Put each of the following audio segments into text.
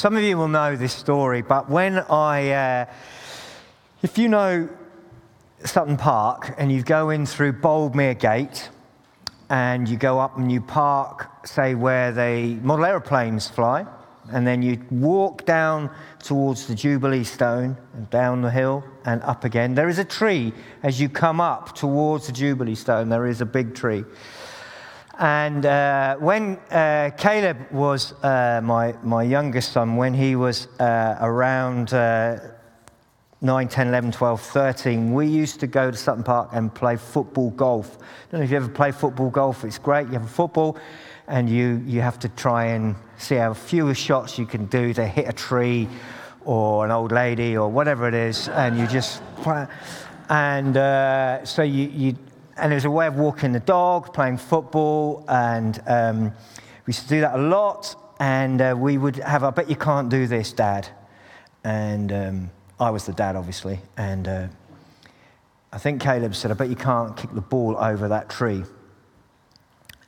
some of you will know this story, but when I, uh, if you know Sutton Park and you go in through Boldmere Gate and you go up and you park, say, where the model aeroplanes fly, and then you walk down towards the Jubilee Stone and down the hill and up again. There is a tree as you come up towards the Jubilee Stone, there is a big tree. And uh, when uh, Caleb was uh, my, my youngest son, when he was uh, around uh, 9, 10, 11, 12, 13, we used to go to Sutton Park and play football golf. I don't know if you ever play football golf, it's great. You have a football and you, you have to try and see how few shots you can do to hit a tree or an old lady or whatever it is, and you just and uh, so you, you and there's a way of walking the dog, playing football, and um, we used to do that a lot. And uh, we would have, I bet you can't do this, Dad. And um, I was the dad, obviously. And uh, I think Caleb said, I bet you can't kick the ball over that tree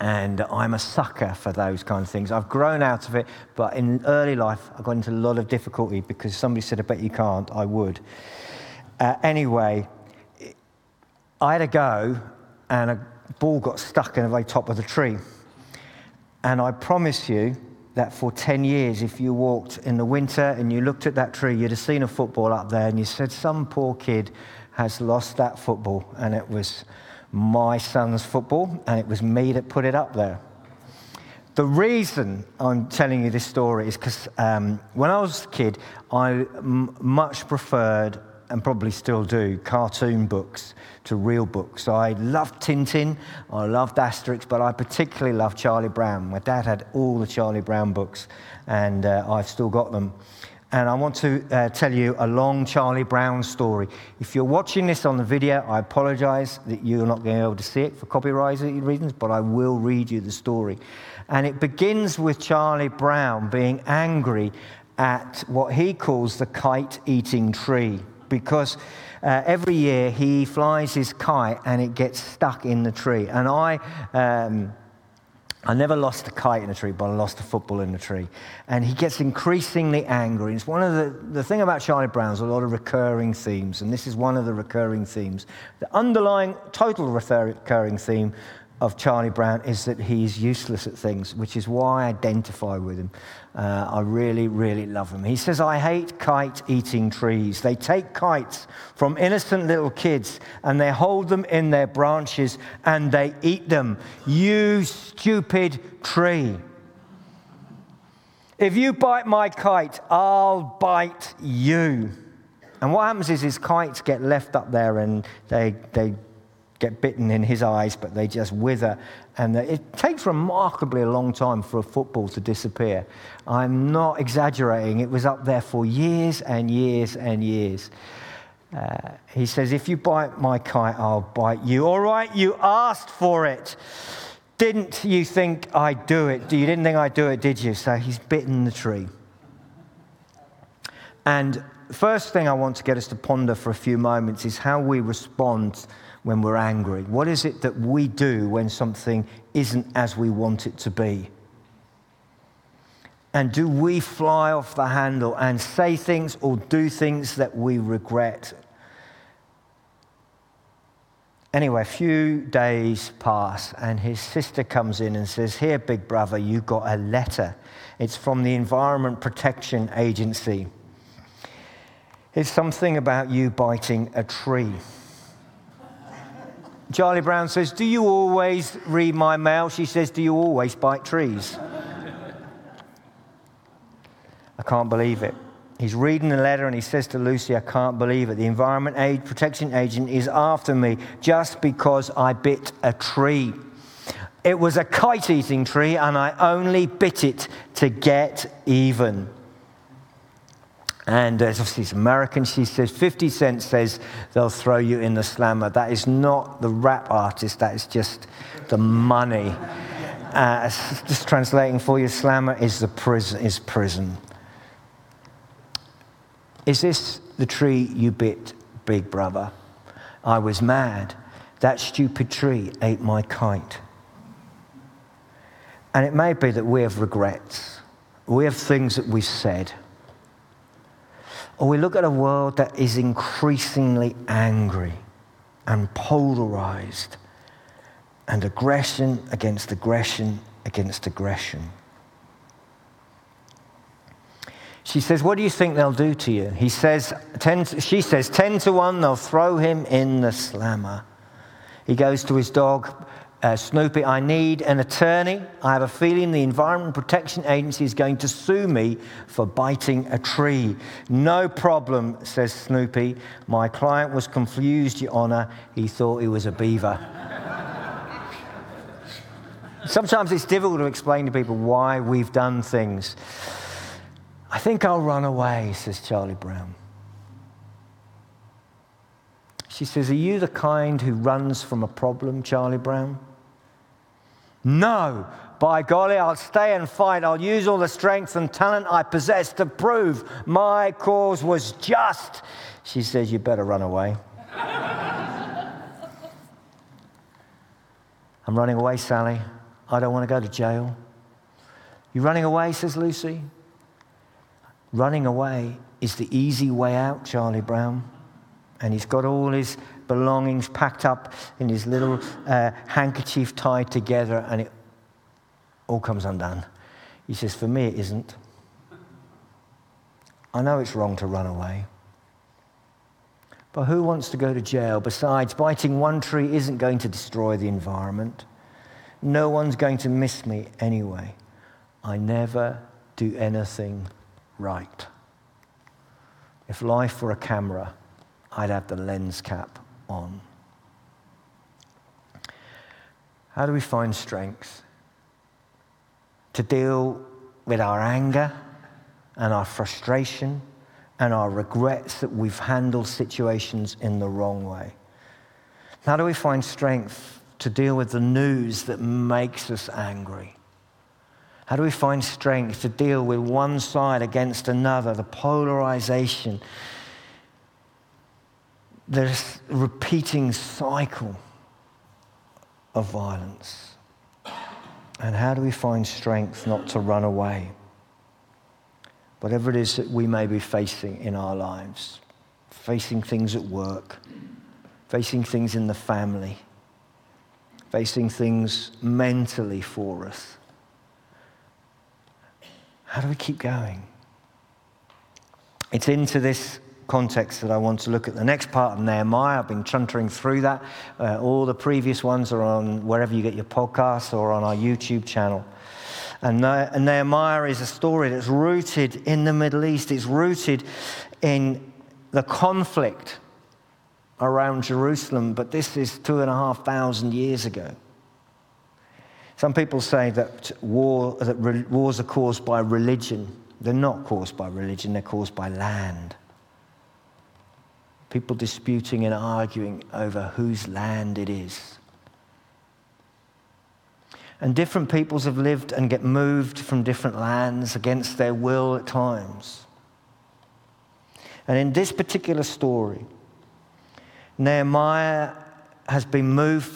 and I'm a sucker for those kind of things. I've grown out of it, but in early life, I got into a lot of difficulty because somebody said, I bet you can't, I would. Uh, anyway, I had a go, and a ball got stuck in the very top of the tree. And I promise you that for 10 years, if you walked in the winter and you looked at that tree, you'd have seen a football up there, and you said, Some poor kid has lost that football. And it was my son's football, and it was me that put it up there. The reason I'm telling you this story is because um, when I was a kid, I m- much preferred, and probably still do, cartoon books to real books. I loved Tintin, I loved Asterix, but I particularly loved Charlie Brown. My dad had all the Charlie Brown books, and uh, I've still got them. And I want to uh, tell you a long Charlie Brown story. If you're watching this on the video, I apologize that you're not going to be able to see it for copyright reasons, but I will read you the story. And it begins with Charlie Brown being angry at what he calls the kite eating tree because uh, every year he flies his kite and it gets stuck in the tree. And I. Um, I never lost a kite in a tree, but I lost a football in a tree. And he gets increasingly angry. It's one of the, the thing about Charlie Brown's a lot of recurring themes, and this is one of the recurring themes. The underlying, total recurring theme of Charlie Brown is that he's useless at things, which is why I identify with him. Uh, I really, really love him. He says, I hate kite eating trees. They take kites from innocent little kids and they hold them in their branches and they eat them. You stupid tree. If you bite my kite, I'll bite you. And what happens is his kites get left up there and they, they get bitten in his eyes, but they just wither. And it takes remarkably a long time for a football to disappear. I'm not exaggerating, it was up there for years and years and years. Uh, he says, If you bite my kite, I'll bite you. All right, you asked for it. Didn't you think I'd do it? You didn't think I'd do it, did you? So he's bitten the tree. And first thing I want to get us to ponder for a few moments is how we respond when we're angry? What is it that we do when something isn't as we want it to be? And do we fly off the handle and say things or do things that we regret? Anyway, a few days pass, and his sister comes in and says, Here, big brother, you got a letter. It's from the Environment Protection Agency. It's something about you biting a tree. Charlie Brown says, Do you always read my mail? She says, Do you always bite trees? I can't believe it. He's reading the letter and he says to Lucy, I can't believe it. The Environment Aid Protection Agent is after me just because I bit a tree. It was a kite eating tree and I only bit it to get even. And uh, obviously it's American. She says 50 Cent says they'll throw you in the slammer. That is not the rap artist, that is just the money. Uh, just translating for you, slammer is, the prison, is prison. Is this the tree you bit, big brother? I was mad. That stupid tree ate my kite. And it may be that we have regrets. We have things that we've said or we look at a world that is increasingly angry and polarized and aggression against aggression against aggression. She says, What do you think they'll do to you? He says, ten, she says, 10 to 1, they'll throw him in the slammer. He goes to his dog, uh, Snoopy, I need an attorney. I have a feeling the Environment Protection Agency is going to sue me for biting a tree. No problem, says Snoopy. My client was confused, Your Honor. He thought he was a beaver. Sometimes it's difficult to explain to people why we've done things. I think I'll run away, says Charlie Brown. She says, Are you the kind who runs from a problem, Charlie Brown? No, by golly, I'll stay and fight. I'll use all the strength and talent I possess to prove my cause was just. She says, You better run away. I'm running away, Sally. I don't want to go to jail. You running away, says Lucy. Running away is the easy way out, Charlie Brown. And he's got all his belongings packed up in his little uh, handkerchief tied together, and it all comes undone. He says, For me, it isn't. I know it's wrong to run away. But who wants to go to jail? Besides, biting one tree isn't going to destroy the environment. No one's going to miss me anyway. I never do anything right. If life were a camera, I'd have the lens cap on. How do we find strength to deal with our anger and our frustration and our regrets that we've handled situations in the wrong way? How do we find strength to deal with the news that makes us angry? How do we find strength to deal with one side against another, the polarization there's a repeating cycle of violence. And how do we find strength not to run away? Whatever it is that we may be facing in our lives, facing things at work, facing things in the family, facing things mentally for us. How do we keep going? It's into this context that I want to look at. The next part of Nehemiah, I've been chuntering through that. Uh, all the previous ones are on wherever you get your podcasts or on our YouTube channel. And Nehemiah is a story that's rooted in the Middle East. It's rooted in the conflict around Jerusalem, but this is two and a half thousand years ago. Some people say that, war, that wars are caused by religion. They're not caused by religion, they're caused by land people disputing and arguing over whose land it is. And different peoples have lived and get moved from different lands against their will at times. And in this particular story, Nehemiah has been moved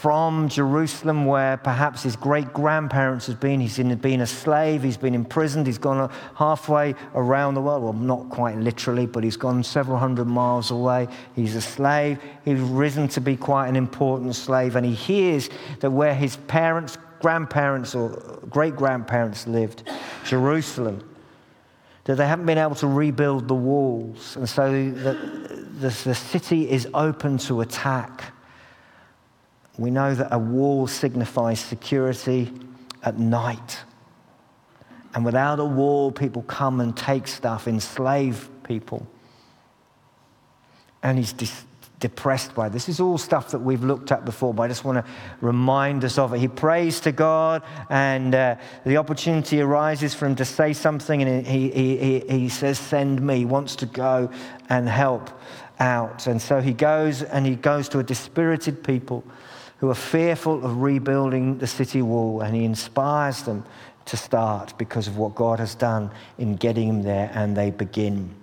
from Jerusalem, where perhaps his great grandparents has been. He's been a slave, he's been imprisoned, he's gone halfway around the world. Well, not quite literally, but he's gone several hundred miles away. He's a slave. He's risen to be quite an important slave, and he hears that where his parents, grandparents, or great grandparents lived, Jerusalem, that they haven't been able to rebuild the walls. And so the, the, the city is open to attack. We know that a wall signifies security at night. And without a wall, people come and take stuff, enslave people. And he's dis- depressed by this. This is all stuff that we've looked at before, but I just want to remind us of it. He prays to God, and uh, the opportunity arises for him to say something, and he, he, he, he says, Send me. He wants to go and help out. And so he goes, and he goes to a dispirited people who are fearful of rebuilding the city wall, and he inspires them to start because of what God has done in getting them there, and they begin.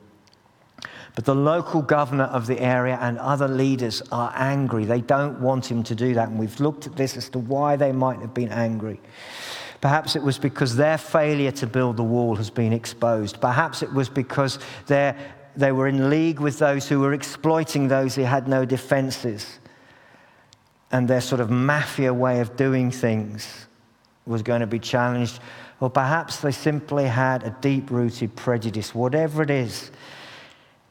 But the local governor of the area and other leaders are angry. They don't want him to do that. And we've looked at this as to why they might have been angry. Perhaps it was because their failure to build the wall has been exposed. Perhaps it was because they were in league with those who were exploiting those who had no defenses. And their sort of mafia way of doing things was going to be challenged. Or perhaps they simply had a deep rooted prejudice. Whatever it is,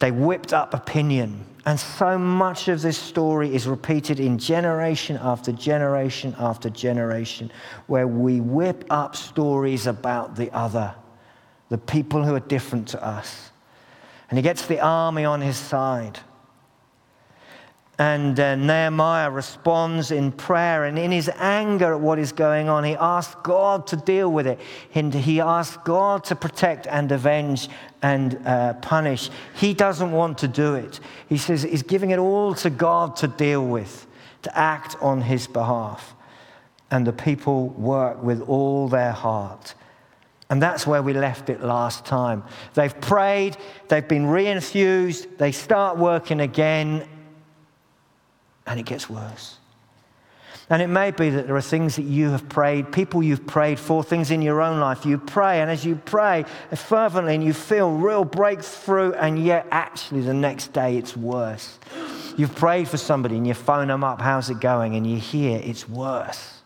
they whipped up opinion. And so much of this story is repeated in generation after generation after generation, where we whip up stories about the other, the people who are different to us. And he gets the army on his side. And uh, Nehemiah responds in prayer, and in his anger at what is going on, he asks God to deal with it. And he asks God to protect and avenge and uh, punish. He doesn't want to do it. He says he's giving it all to God to deal with, to act on his behalf. And the people work with all their heart. And that's where we left it last time. They've prayed, they've been reinfused, they start working again, and it gets worse. And it may be that there are things that you have prayed, people you've prayed for, things in your own life. You pray, and as you pray fervently and you feel real breakthrough, and yet actually the next day it's worse. You've prayed for somebody and you phone them up, how's it going? And you hear it's worse.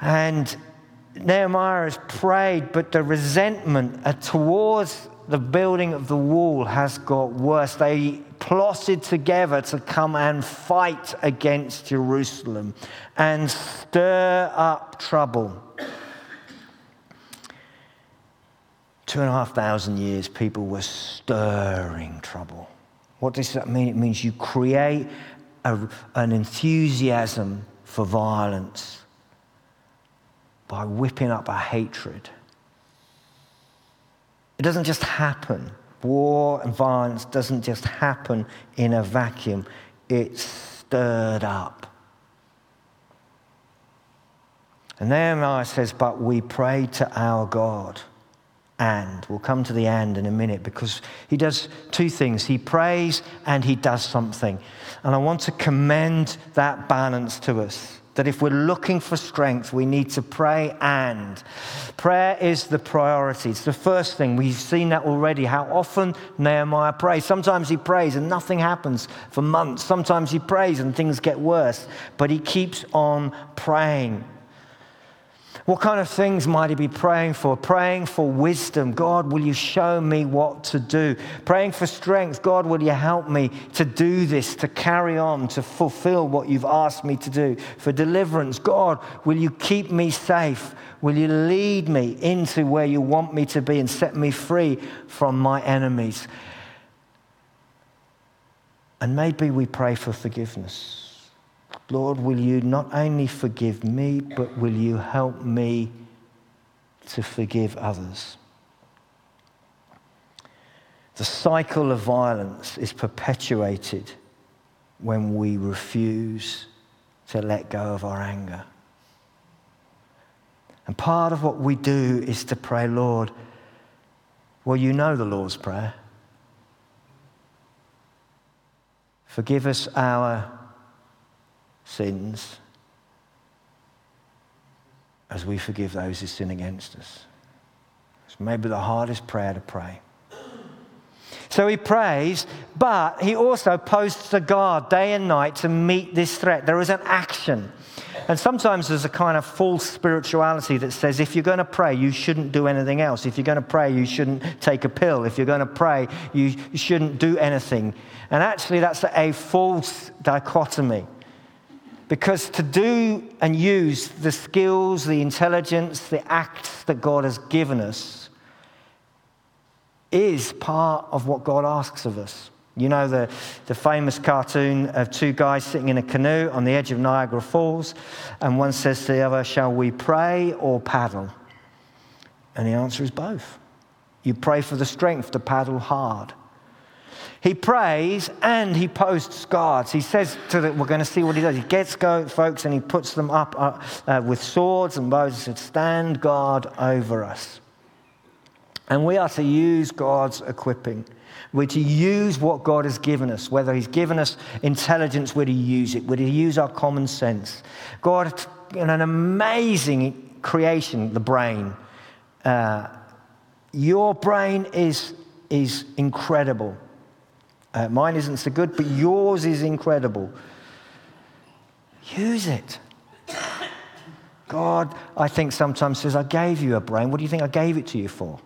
And Nehemiah has prayed, but the resentment towards the building of the wall has got worse. They plotted together to come and fight against Jerusalem and stir up trouble. Two and a half thousand years, people were stirring trouble. What does that mean? It means you create a, an enthusiasm for violence by whipping up a hatred. It doesn't just happen. War and violence doesn't just happen in a vacuum, it's stirred up. And Nehemiah says, But we pray to our God. And we'll come to the and in a minute because he does two things. He prays and he does something. And I want to commend that balance to us. That if we're looking for strength, we need to pray and. Prayer is the priority. It's the first thing. We've seen that already. How often Nehemiah prays. Sometimes he prays and nothing happens for months. Sometimes he prays and things get worse. But he keeps on praying. What kind of things might he be praying for? Praying for wisdom. God, will you show me what to do? Praying for strength. God, will you help me to do this, to carry on, to fulfill what you've asked me to do? For deliverance. God, will you keep me safe? Will you lead me into where you want me to be and set me free from my enemies? And maybe we pray for forgiveness. Lord, will you not only forgive me, but will you help me to forgive others? The cycle of violence is perpetuated when we refuse to let go of our anger. And part of what we do is to pray, Lord, well, you know the Lord's Prayer. Forgive us our sins as we forgive those who sin against us. It's maybe the hardest prayer to pray. So he prays, but he also posts a guard day and night to meet this threat. There is an action. And sometimes there's a kind of false spirituality that says if you're going to pray, you shouldn't do anything else. If you're going to pray, you shouldn't take a pill. If you're going to pray, you shouldn't do anything. And actually, that's a false dichotomy. Because to do and use the skills, the intelligence, the acts that God has given us is part of what God asks of us. You know the, the famous cartoon of two guys sitting in a canoe on the edge of Niagara Falls, and one says to the other, Shall we pray or paddle? And the answer is both. You pray for the strength to paddle hard. He prays and he posts guards. He says to the, we're going to see what he does. He gets folks and he puts them up uh, uh, with swords and bows. He said, Stand guard over us. And we are to use God's equipping. We're to use what God has given us. Whether He's given us intelligence, we're to use it. We're to use our common sense. God, in an amazing creation, the brain. Uh, your brain is, is incredible. Uh, mine isn't so good, but yours is incredible. Use it. God, I think sometimes says, I gave you a brain. What do you think I gave it to you for?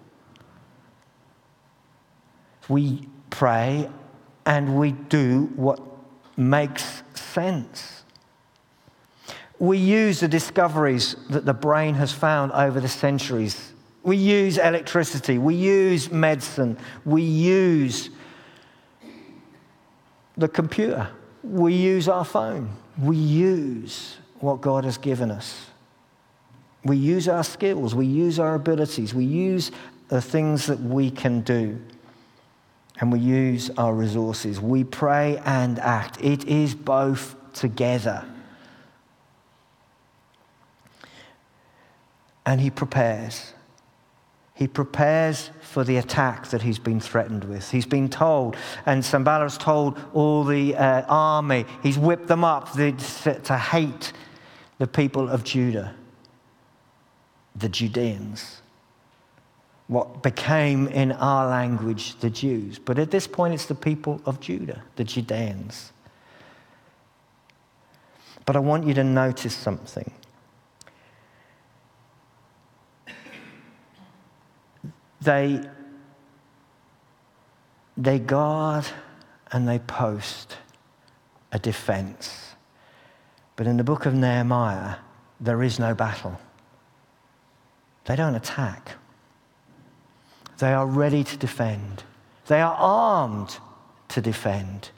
We pray and we do what makes sense. We use the discoveries that the brain has found over the centuries. We use electricity, we use medicine, we use the computer, we use our phone, we use what God has given us. We use our skills, we use our abilities, we use the things that we can do, and we use our resources. We pray and act. It is both together. And He prepares. He prepares for the attack that he's been threatened with. He's been told, and Sanballat's told all the uh, army, he's whipped them up to hate the people of Judah, the Judeans, what became in our language the Jews. But at this point, it's the people of Judah, the Judeans. But I want you to notice something. They, they guard and they post a defense. But in the book of Nehemiah, there is no battle. They don't attack. They are ready to defend. They are armed to defend.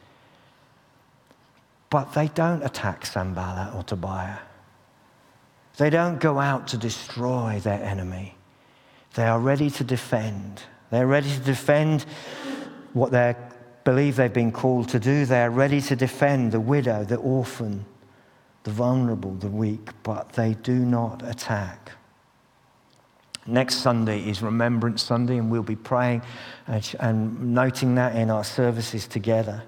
But they don't attack Sanballat or Tobiah. They don't go out to destroy their enemy. They are ready to defend. They're ready to defend what they believe they've been called to do. They're ready to defend the widow, the orphan, the vulnerable, the weak, but they do not attack. Next Sunday is Remembrance Sunday, and we'll be praying and noting that in our services together.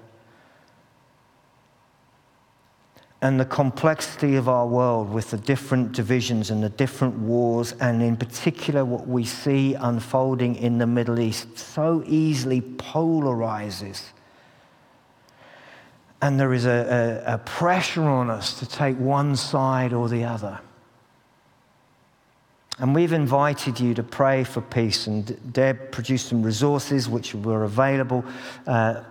And the complexity of our world with the different divisions and the different wars, and in particular what we see unfolding in the Middle East, so easily polarizes. And there is a, a, a pressure on us to take one side or the other. And we've invited you to pray for peace. And Deb produced some resources which were available. Uh,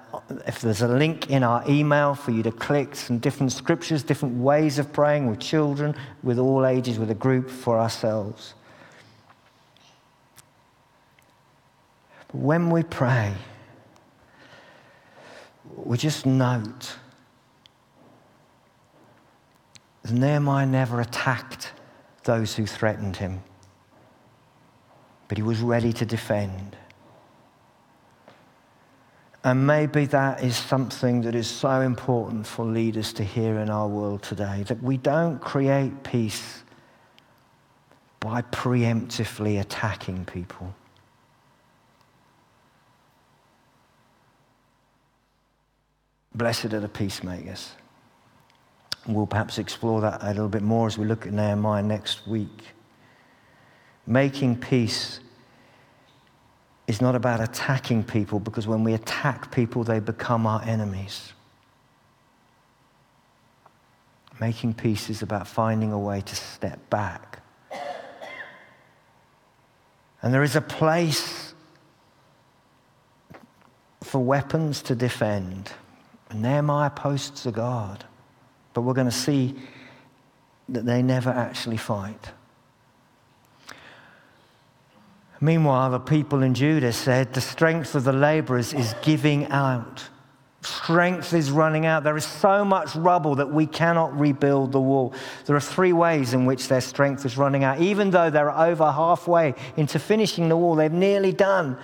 if there's a link in our email for you to click, some different scriptures, different ways of praying with children, with all ages, with a group for ourselves. But when we pray, we just note that Nehemiah never attacked those who threatened him but he was ready to defend. And maybe that is something that is so important for leaders to hear in our world today that we don't create peace by preemptively attacking people. Blessed are the peacemakers. We'll perhaps explore that a little bit more as we look at Nehemiah next week. Making peace is not about attacking people because when we attack people, they become our enemies. Making peace is about finding a way to step back. And there is a place for weapons to defend. And Nehemiah posts a guard. But we're going to see that they never actually fight. Meanwhile, the people in Judah said, The strength of the laborers is giving out. Strength is running out. There is so much rubble that we cannot rebuild the wall. There are three ways in which their strength is running out. Even though they're over halfway into finishing the wall, they've nearly done.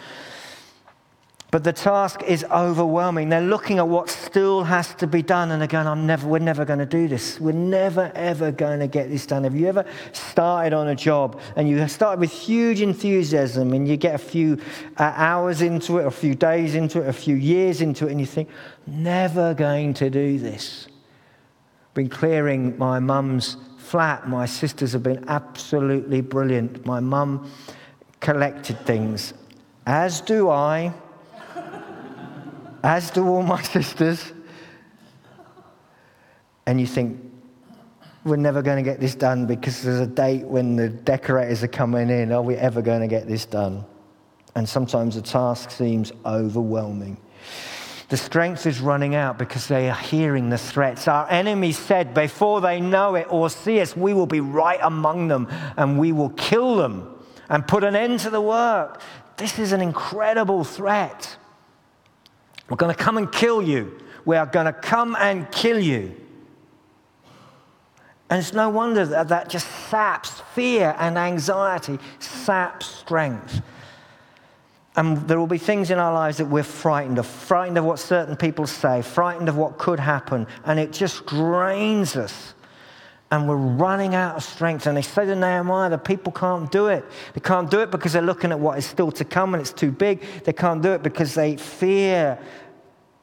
But the task is overwhelming. They're looking at what still has to be done and they're going, I'm never, we're never going to do this. We're never, ever going to get this done. Have you ever started on a job and you started with huge enthusiasm and you get a few uh, hours into it, a few days into it, a few years into it, and you think, never going to do this? Been clearing my mum's flat. My sisters have been absolutely brilliant. My mum collected things, as do I as do all my sisters. And you think, we're never going to get this done because there's a date when the decorators are coming in. Are we ever going to get this done? And sometimes the task seems overwhelming. The strength is running out because they are hearing the threats. Our enemies said before they know it or see us, we will be right among them and we will kill them and put an end to the work. This is an incredible threat. We're going to come and kill you. We are going to come and kill you. And it's no wonder that that just saps fear and anxiety, saps strength. And there will be things in our lives that we're frightened of, frightened of what certain people say, frightened of what could happen, and it just drains us. And we're running out of strength. And they say to Nehemiah, the people can't do it. They can't do it because they're looking at what is still to come and it's too big. They can't do it because they fear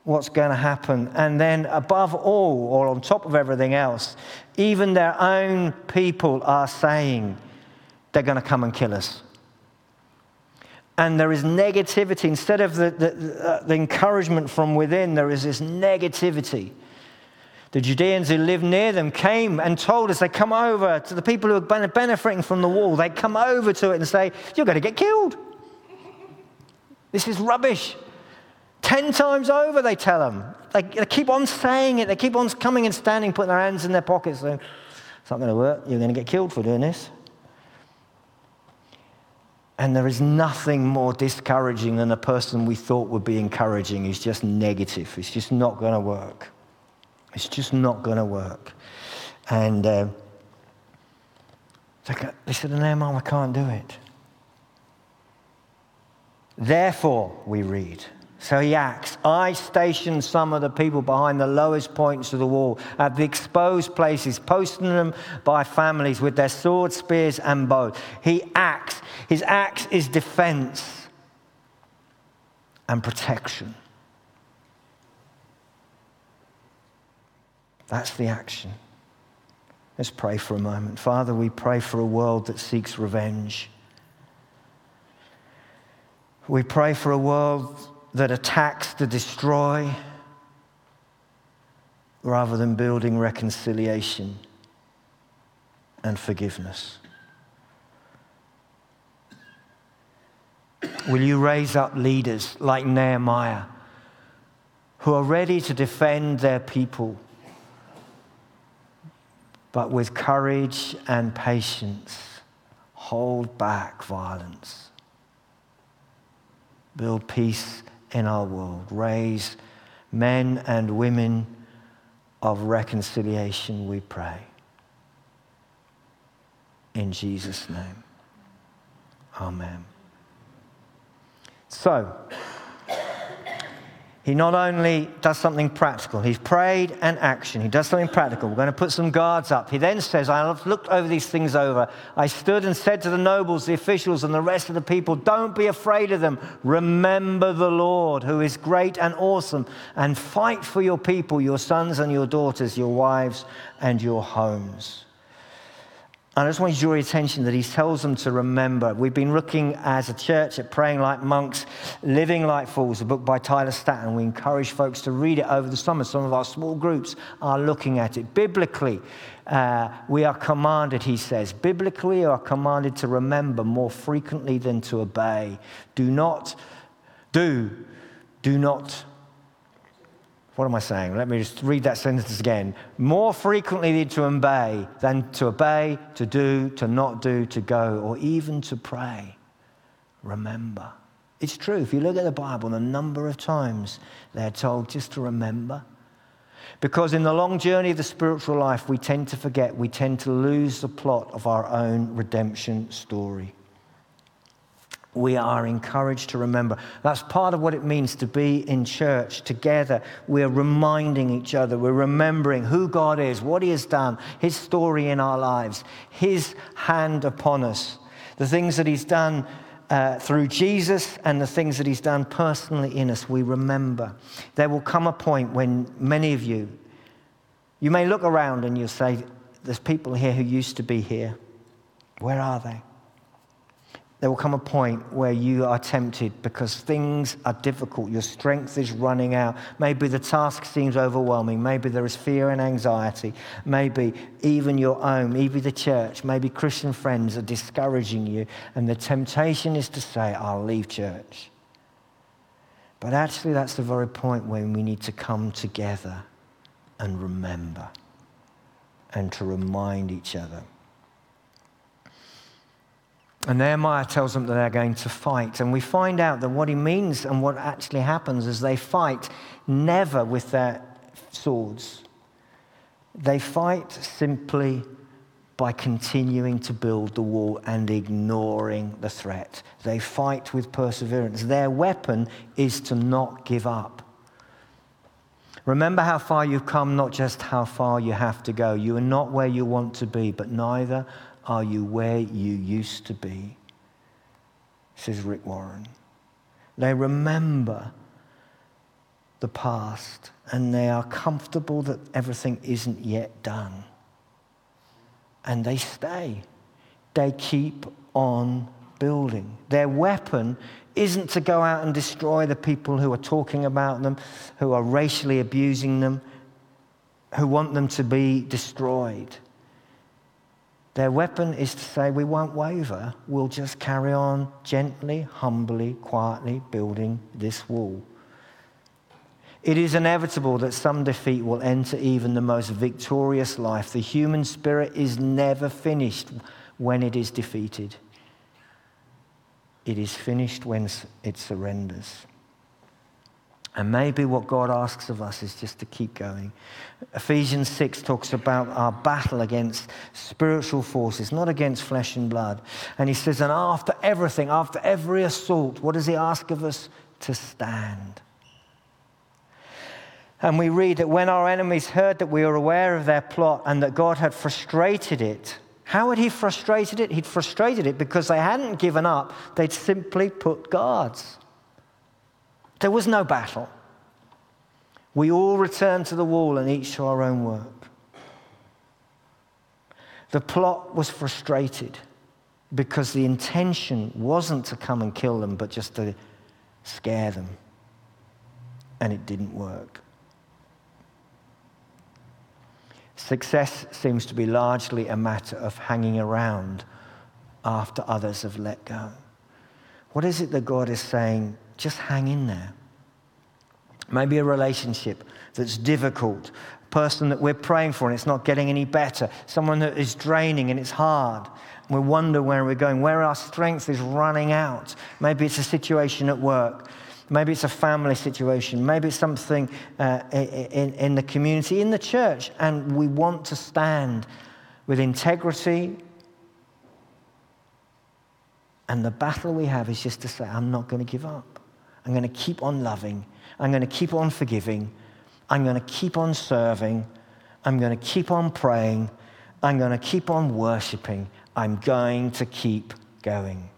what's going to happen. And then, above all, or on top of everything else, even their own people are saying they're going to come and kill us. And there is negativity. Instead of the, the, uh, the encouragement from within, there is this negativity. The Judeans who lived near them came and told us they come over to the people who are benefiting from the wall. They come over to it and say, You're going to get killed. This is rubbish. Ten times over, they tell them. They, they, keep on saying it. They keep on coming and standing, putting their hands in their pockets, saying, It's not going to work. You're going to get killed for doing this. And there is nothing more discouraging than a person we thought would be encouraging who's just negative. It's just not going to work. It's just not going to work. And uh, they said, No, Mom, I can't do it. Therefore, we read, so he acts. I stationed some of the people behind the lowest points of the wall at the exposed places, posting them by families with their swords, spears, and bows. He acts. His acts is defense and protection. That's the action. Let's pray for a moment. Father, we pray for a world that seeks revenge. We pray for a world that attacks to destroy rather than building reconciliation and forgiveness. Will you raise up leaders like Nehemiah who are ready to defend their people, but with courage and patience hold back violence, build peace in our world. Raise men and women of reconciliation, we pray. In Jesus' name. Amen. So, he not only does something practical, he's prayed and action. He does something practical. We're going to put some guards up. He then says, I have looked over these things over. I stood and said to the nobles, the officials, and the rest of the people, Don't be afraid of them. Remember the Lord, who is great and awesome, and fight for your people, your sons and your daughters, your wives and your homes. I just want to draw your attention that he tells them to remember. We've been looking as a church at Praying Like Monks, Living Like Fools, a book by Tyler Staton. We encourage folks to read it over the summer. Some of our small groups are looking at it. Biblically, uh, we are commanded, he says, biblically, we are commanded to remember more frequently than to obey. Do not, do, do not what am I saying? Let me just read that sentence again. More frequently to obey than to obey, to do, to not do, to go, or even to pray. Remember. It's true. If you look at the Bible, the number of times they're told just to remember. Because in the long journey of the spiritual life, we tend to forget, we tend to lose the plot of our own redemption story. We are encouraged to remember. That's part of what it means to be in church together. We're reminding each other, we're remembering who God is, what He has done, His story in our lives, His hand upon us, the things that He's done uh, through Jesus and the things that He's done personally in us. We remember. There will come a point when many of you, you may look around and you'll say, There's people here who used to be here. Where are they? There will come a point where you are tempted because things are difficult. Your strength is running out. Maybe the task seems overwhelming. Maybe there is fear and anxiety. Maybe even your own, maybe the church, maybe Christian friends are discouraging you. And the temptation is to say, I'll leave church. But actually, that's the very point when we need to come together and remember and to remind each other. And Nehemiah tells them that they're going to fight. And we find out that what he means and what actually happens is they fight never with their swords. They fight simply by continuing to build the wall and ignoring the threat. They fight with perseverance. Their weapon is to not give up. Remember how far you've come, not just how far you have to go. You are not where you want to be, but neither are you where you used to be? Says Rick Warren. They remember the past and they are comfortable that everything isn't yet done. And they stay. They keep on building. Their weapon isn't to go out and destroy the people who are talking about them, who are racially abusing them, who want them to be destroyed. Their weapon is to say, we won't waver. We'll just carry on gently, humbly, quietly building this wall. It is inevitable that some defeat will enter even the most victorious life. The human spirit is never finished when it is defeated, it is finished when it surrenders. And maybe what God asks of us is just to keep going. Ephesians 6 talks about our battle against spiritual forces, not against flesh and blood. And he says, and after everything, after every assault, what does he ask of us? To stand. And we read that when our enemies heard that we were aware of their plot and that God had frustrated it, how had he frustrated it? He'd frustrated it because they hadn't given up, they'd simply put guards. There was no battle. We all returned to the wall and each to our own work. The plot was frustrated because the intention wasn't to come and kill them, but just to scare them. And it didn't work. Success seems to be largely a matter of hanging around after others have let go. What is it that God is saying just hang in there. Maybe a relationship that's difficult, a person that we're praying for and it's not getting any better, someone that is draining and it's hard. we wonder where we're going, where our strength is running out. Maybe it's a situation at work. Maybe it's a family situation. Maybe it's something uh, in, in the community, in the church. And we want to stand with integrity and the battle we have is just to say, I'm not going to give up. I'm going to keep on loving. I'm going to keep on forgiving. I'm going to keep on serving. I'm going to keep on praying. I'm going to keep on worshiping. I'm going to keep going.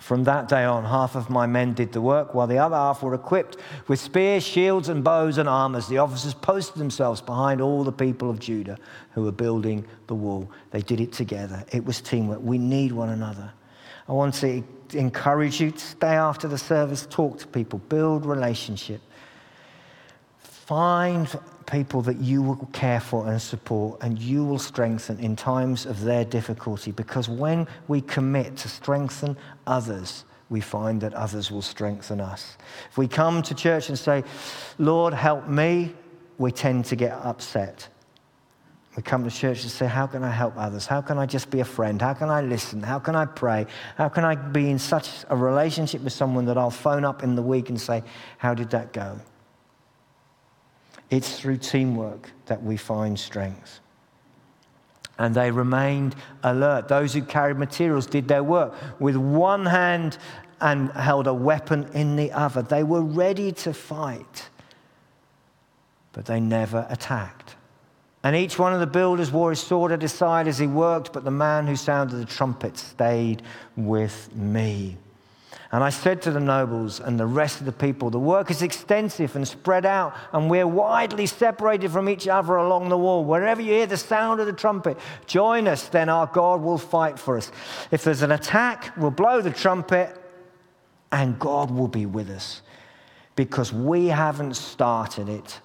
From that day on, half of my men did the work, while the other half were equipped with spears, shields, and bows and armors. The officers posted themselves behind all the people of Judah who were building the wall. They did it together. It was teamwork. We need one another. I want to encourage you to stay after the service, talk to people, build relationship. Find people that you will care for and support and you will strengthen in times of their difficulty because when we commit to strengthen others, we find that others will strengthen us. If we come to church and say, Lord, help me, we tend to get upset. Come to church and say, How can I help others? How can I just be a friend? How can I listen? How can I pray? How can I be in such a relationship with someone that I'll phone up in the week and say, How did that go? It's through teamwork that we find strength. And they remained alert. Those who carried materials did their work with one hand and held a weapon in the other. They were ready to fight, but they never attacked. And each one of the builders wore his sword at his side as he worked, but the man who sounded the trumpet stayed with me. And I said to the nobles and the rest of the people, The work is extensive and spread out, and we're widely separated from each other along the wall. Wherever you hear the sound of the trumpet, join us, then our God will fight for us. If there's an attack, we'll blow the trumpet, and God will be with us because we haven't started it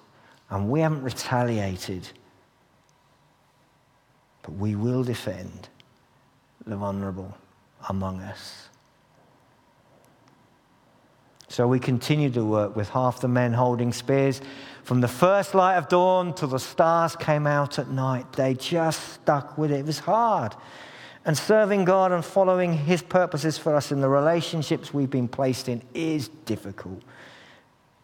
and we haven't retaliated, but we will defend the vulnerable among us. So we continued to work with half the men holding spears. From the first light of dawn till the stars came out at night, they just stuck with it. It was hard. And serving God and following His purposes for us in the relationships we've been placed in is difficult.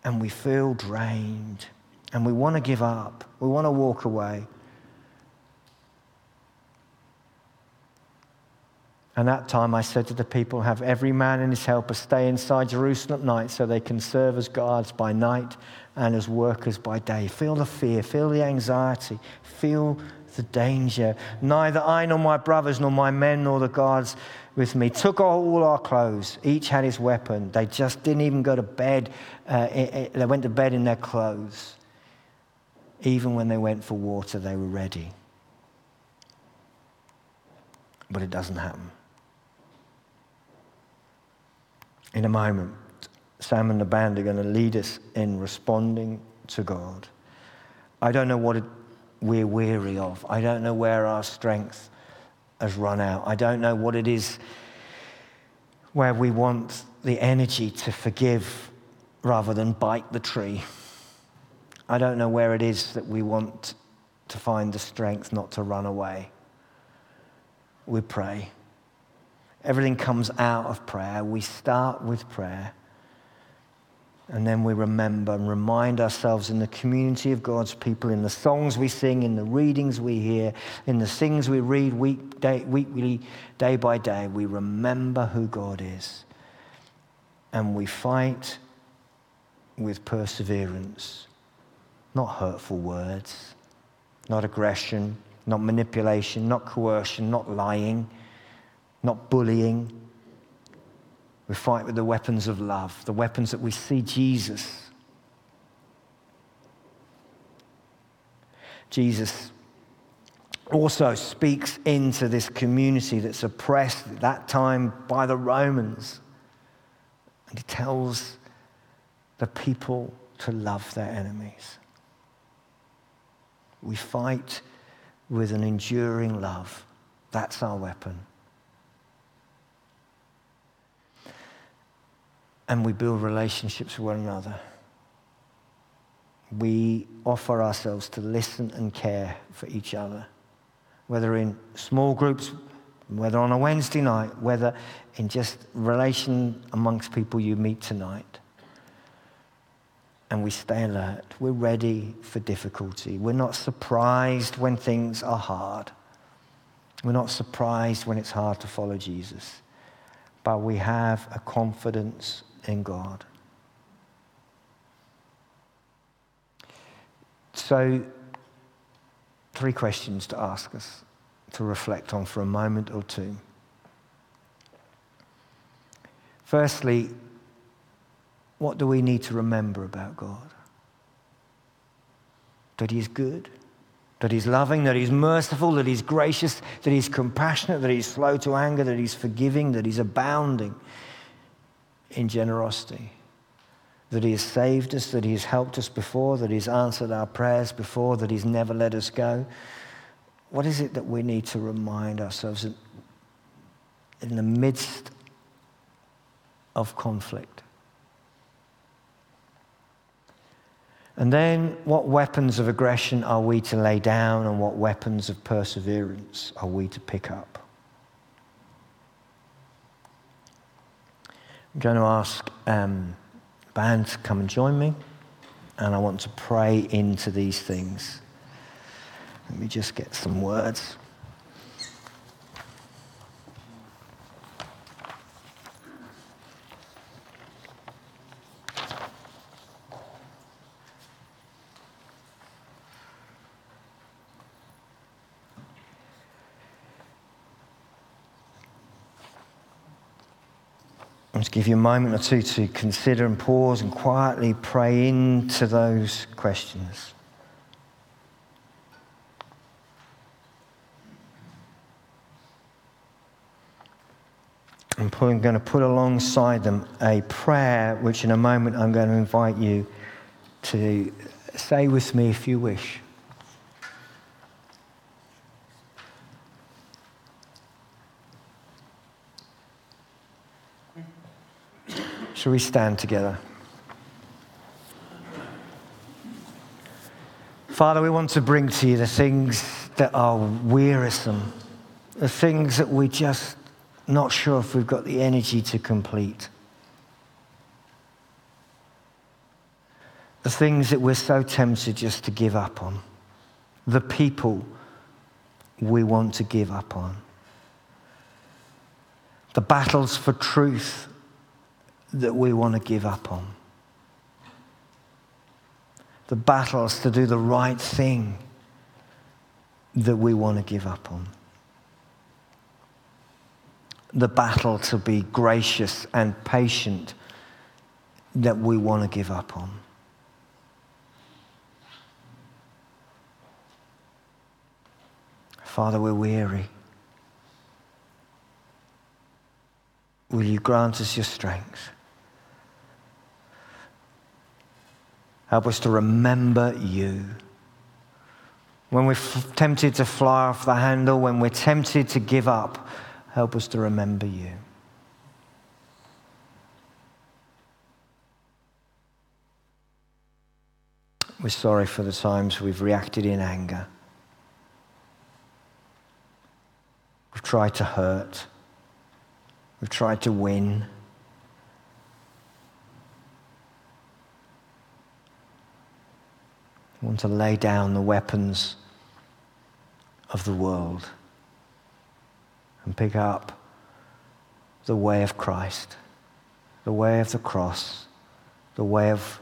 And we feel drained. And we want to give up. We want to walk away. And that time I said to the people, Have every man and his helper stay inside Jerusalem at night so they can serve as guards by night and as workers by day. Feel the fear, feel the anxiety, feel the danger. Neither I nor my brothers, nor my men, nor the guards with me took all our clothes. Each had his weapon. They just didn't even go to bed. Uh, it, it, they went to bed in their clothes. Even when they went for water, they were ready. But it doesn't happen. In a moment, Sam and the band are going to lead us in responding to God. I don't know what it we're weary of. I don't know where our strength has run out. I don't know what it is where we want the energy to forgive rather than bite the tree. I don't know where it is that we want to find the strength not to run away. We pray. Everything comes out of prayer. We start with prayer. And then we remember and remind ourselves in the community of God's people, in the songs we sing, in the readings we hear, in the things we read week, day, weekly, day by day, we remember who God is. And we fight with perseverance, not hurtful words, not aggression, not manipulation, not coercion, not lying, not bullying we fight with the weapons of love, the weapons that we see Jesus. Jesus also speaks into this community that's oppressed at that time by the Romans. And he tells the people to love their enemies. We fight with an enduring love. That's our weapon. And we build relationships with one another. We offer ourselves to listen and care for each other, whether in small groups, whether on a Wednesday night, whether in just relation amongst people you meet tonight. And we stay alert. We're ready for difficulty. We're not surprised when things are hard. We're not surprised when it's hard to follow Jesus. But we have a confidence in God. So, three questions to ask us to reflect on for a moment or two. Firstly, what do we need to remember about God? That He's good, that He's loving, that He's merciful, that He's gracious, that He's compassionate, that He's slow to anger, that He's forgiving, that He's abounding in generosity. That He has saved us, that He has helped us before, that He's answered our prayers before, that He's never let us go. What is it that we need to remind ourselves in, in the midst of conflict? And then, what weapons of aggression are we to lay down, and what weapons of perseverance are we to pick up? I'm going to ask um, band to come and join me, and I want to pray into these things. Let me just get some words. Give you a moment or two to consider and pause and quietly pray into those questions. I'm going to put alongside them a prayer, which in a moment I'm going to invite you to say with me if you wish. Shall we stand together? Father, we want to bring to you the things that are wearisome, the things that we're just not sure if we've got the energy to complete. The things that we're so tempted just to give up on. The people we want to give up on. The battles for truth that we want to give up on. The battles to do the right thing that we want to give up on the battle to be gracious and patient that we want to give up on. Father, we're weary. Will you grant us your strength? Help us to remember you. When we're tempted to fly off the handle, when we're tempted to give up, Help us to remember you. We're sorry for the times we've reacted in anger. We've tried to hurt. We've tried to win. Want to lay down the weapons of the world and pick up the way of Christ, the way of the cross, the way of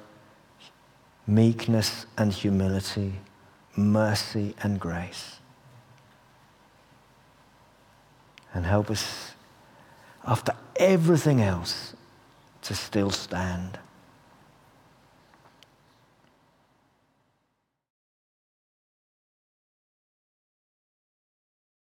meekness and humility, mercy and grace. And help us, after everything else, to still stand.